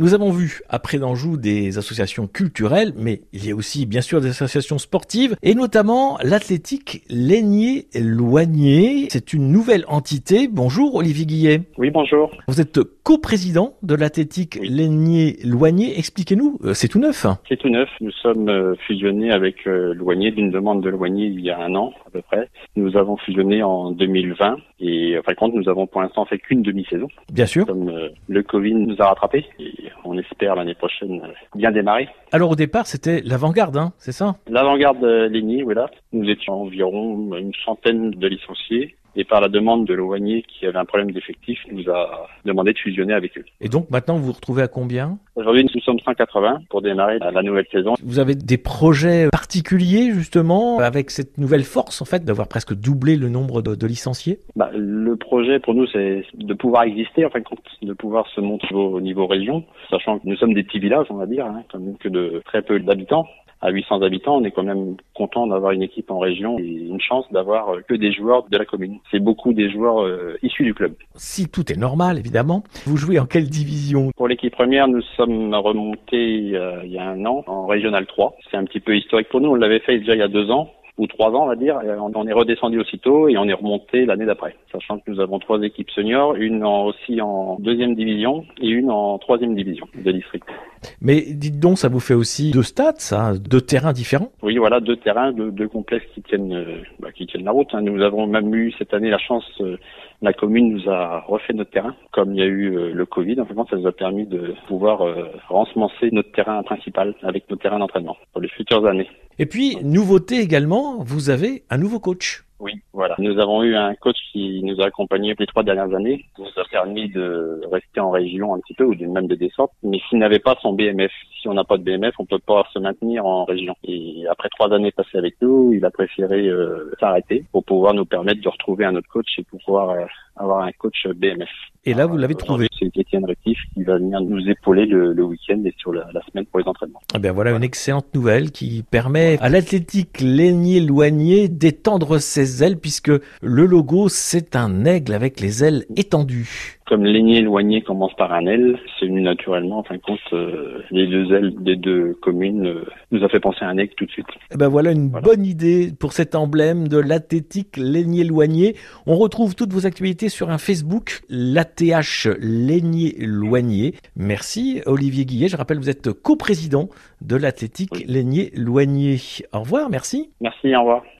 nous avons vu après d'Anjou des associations culturelles, mais il y a aussi bien sûr des associations sportives, et notamment l'athlétique Laigné-Loigné. C'est une nouvelle entité. Bonjour Olivier Guillet. Oui, bonjour. Vous êtes coprésident de l'athlétique Laigné-Loigné. Expliquez-nous, euh, c'est tout neuf. C'est tout neuf. Nous sommes euh, fusionnés avec euh, Loigné d'une demande de Loigné il y a un an à peu près. Nous avons fusionné en 2020 et en fin de compte, nous avons pour l'instant fait qu'une demi-saison. Bien sûr. Comme le Covid nous a rattrapés et on espère l'année prochaine bien démarrer. Alors au départ, c'était l'avant-garde, hein, c'est ça? L'avant-garde Léni, voilà. Nous étions environ une centaine de licenciés et par la demande de l'ONI qui avait un problème d'effectif, nous a demandé de fusionner avec eux. Et donc maintenant, vous vous retrouvez à combien? Aujourd'hui, nous sommes 180 pour démarrer la nouvelle saison. Vous avez des projets particuliers justement avec cette nouvelle force en fait d'avoir presque doublé le nombre de, de licenciés? Bah, Le projet pour nous, c'est de pouvoir exister, en fin de compte, de pouvoir se montrer au niveau région, sachant que nous sommes des petits villages, on va dire, hein, comme que de très peu d'habitants à 800 habitants, on est quand même content d'avoir une équipe en région et une chance d'avoir euh, que des joueurs de la commune. C'est beaucoup des joueurs euh, issus du club. Si tout est normal, évidemment, vous jouez en quelle division? Pour l'équipe première, nous sommes remontés euh, il y a un an en Régional 3. C'est un petit peu historique pour nous. On l'avait fait déjà il y a deux ans ou trois ans, on va dire. on est redescendu aussitôt et on est remonté l'année d'après. Sachant que nous avons trois équipes seniors, une aussi en deuxième division et une en troisième division de district. Mais dites donc, ça vous fait aussi deux stades, ça, deux terrains différents Oui, voilà, deux terrains, deux, complexes qui tiennent, euh, bah, qui tiennent la route. Hein. Nous avons même eu cette année la chance, euh, la commune nous a refait notre terrain, comme il y a eu euh, le Covid. En fait, ça nous a permis de pouvoir rensemencer notre terrain principal avec nos terrains d'entraînement pour les futures années. Et puis, nouveauté également, vous avez un nouveau coach. Oui, voilà. Nous avons eu un coach qui nous a accompagnés les trois dernières années, qui nous a permis de rester en région un petit peu, ou même de descendre, mais s'il n'avait pas son BMF. Si on n'a pas de BMF, on peut pas se maintenir en région. Et après trois années passées avec nous, il a préféré euh, s'arrêter pour pouvoir nous permettre de retrouver un autre coach et pouvoir euh, avoir un coach BMF. Et là, vous l'avez trouvé. C'est Étienne Rétif qui va venir nous épauler le, le week-end et sur la, la, semaine pour les entraînements. Eh bien voilà, une excellente nouvelle qui permet à l'athlétique Lénier-Loigné d'étendre ses ailes puisque le logo c'est un aigle avec les ailes étendues comme l'aigné éloigné commence par un L, c'est venu naturellement. En fin de compte, euh, les deux ailes des deux communes euh, nous a fait penser à un aigle tout de suite. Eh ben voilà une bonne idée pour cet emblème de l'athlétique l'aigné éloigné. On retrouve toutes vos actualités sur un Facebook, l'ATH l'aigné éloigné. Merci Olivier Guillet. Je rappelle, vous êtes coprésident de l'athlétique oui. éloigné. Au revoir, merci. Merci, au revoir.